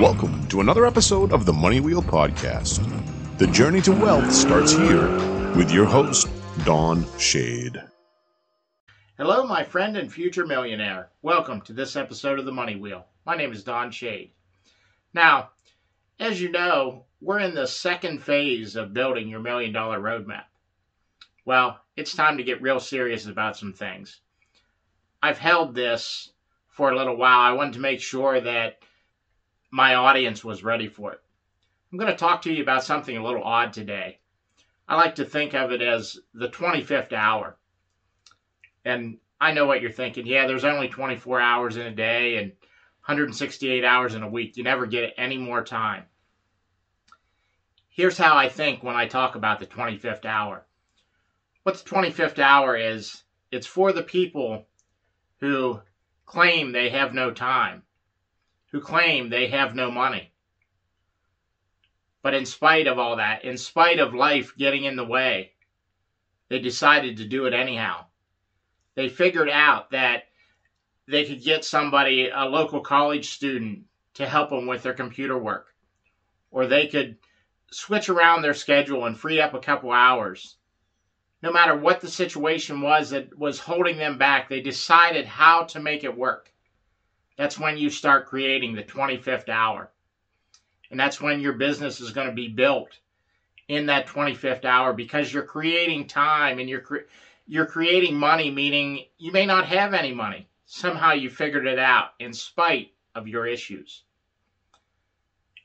Welcome to another episode of the Money Wheel Podcast. The journey to wealth starts here with your host, Don Shade. Hello, my friend and future millionaire. Welcome to this episode of the Money Wheel. My name is Don Shade. Now, as you know, we're in the second phase of building your million dollar roadmap. Well, it's time to get real serious about some things. I've held this for a little while. I wanted to make sure that my audience was ready for it. I'm going to talk to you about something a little odd today. I like to think of it as the 25th hour. And I know what you're thinking. Yeah, there's only 24 hours in a day and 168 hours in a week. You never get any more time. Here's how I think when I talk about the 25th hour. What the 25th hour is, it's for the people who claim they have no time who claim they have no money. But in spite of all that, in spite of life getting in the way, they decided to do it anyhow. They figured out that they could get somebody, a local college student, to help them with their computer work. Or they could switch around their schedule and free up a couple hours. No matter what the situation was that was holding them back, they decided how to make it work. That's when you start creating the 25th hour. And that's when your business is going to be built in that 25th hour because you're creating time and you're cre- you're creating money meaning you may not have any money. Somehow you figured it out in spite of your issues.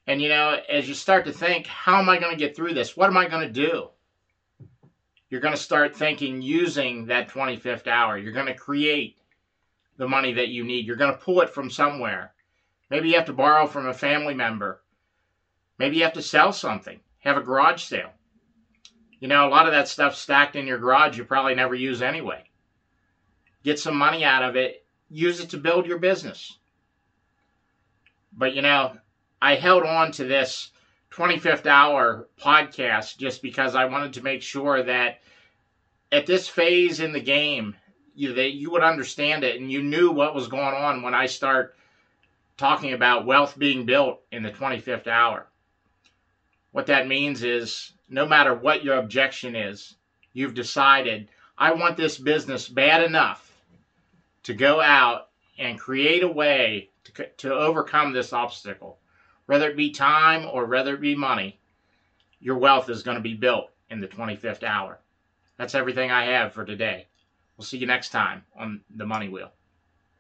And you know, as you start to think, how am I going to get through this? What am I going to do? You're going to start thinking using that 25th hour. You're going to create the money that you need. You're going to pull it from somewhere. Maybe you have to borrow from a family member. Maybe you have to sell something, have a garage sale. You know, a lot of that stuff stacked in your garage you probably never use anyway. Get some money out of it, use it to build your business. But you know, I held on to this 25th hour podcast just because I wanted to make sure that at this phase in the game, you that you would understand it and you knew what was going on when I start talking about wealth being built in the 25th hour. What that means is no matter what your objection is, you've decided I want this business bad enough to go out and create a way to, to overcome this obstacle. Whether it be time or whether it be money, your wealth is going to be built in the 25th hour. That's everything I have for today. We'll see you next time on The Money Wheel.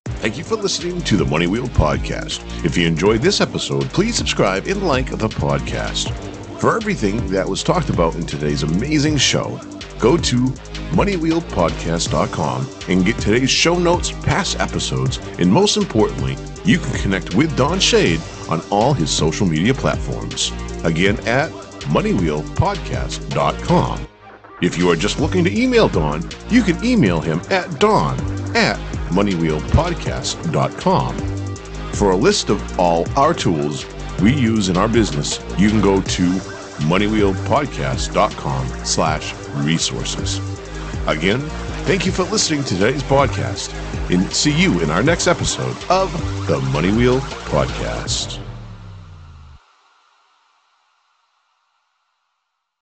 Thank you for listening to the Money Wheel Podcast. If you enjoyed this episode, please subscribe and like the podcast. For everything that was talked about in today's amazing show, go to moneywheelpodcast.com and get today's show notes, past episodes, and most importantly, you can connect with Don Shade on all his social media platforms. Again, at moneywheelpodcast.com. If you are just looking to email Don, you can email him at don at moneywheelpodcast.com. For a list of all our tools we use in our business, you can go to moneywheelpodcast.com slash resources. Again, thank you for listening to today's podcast and see you in our next episode of the Money Wheel Podcast.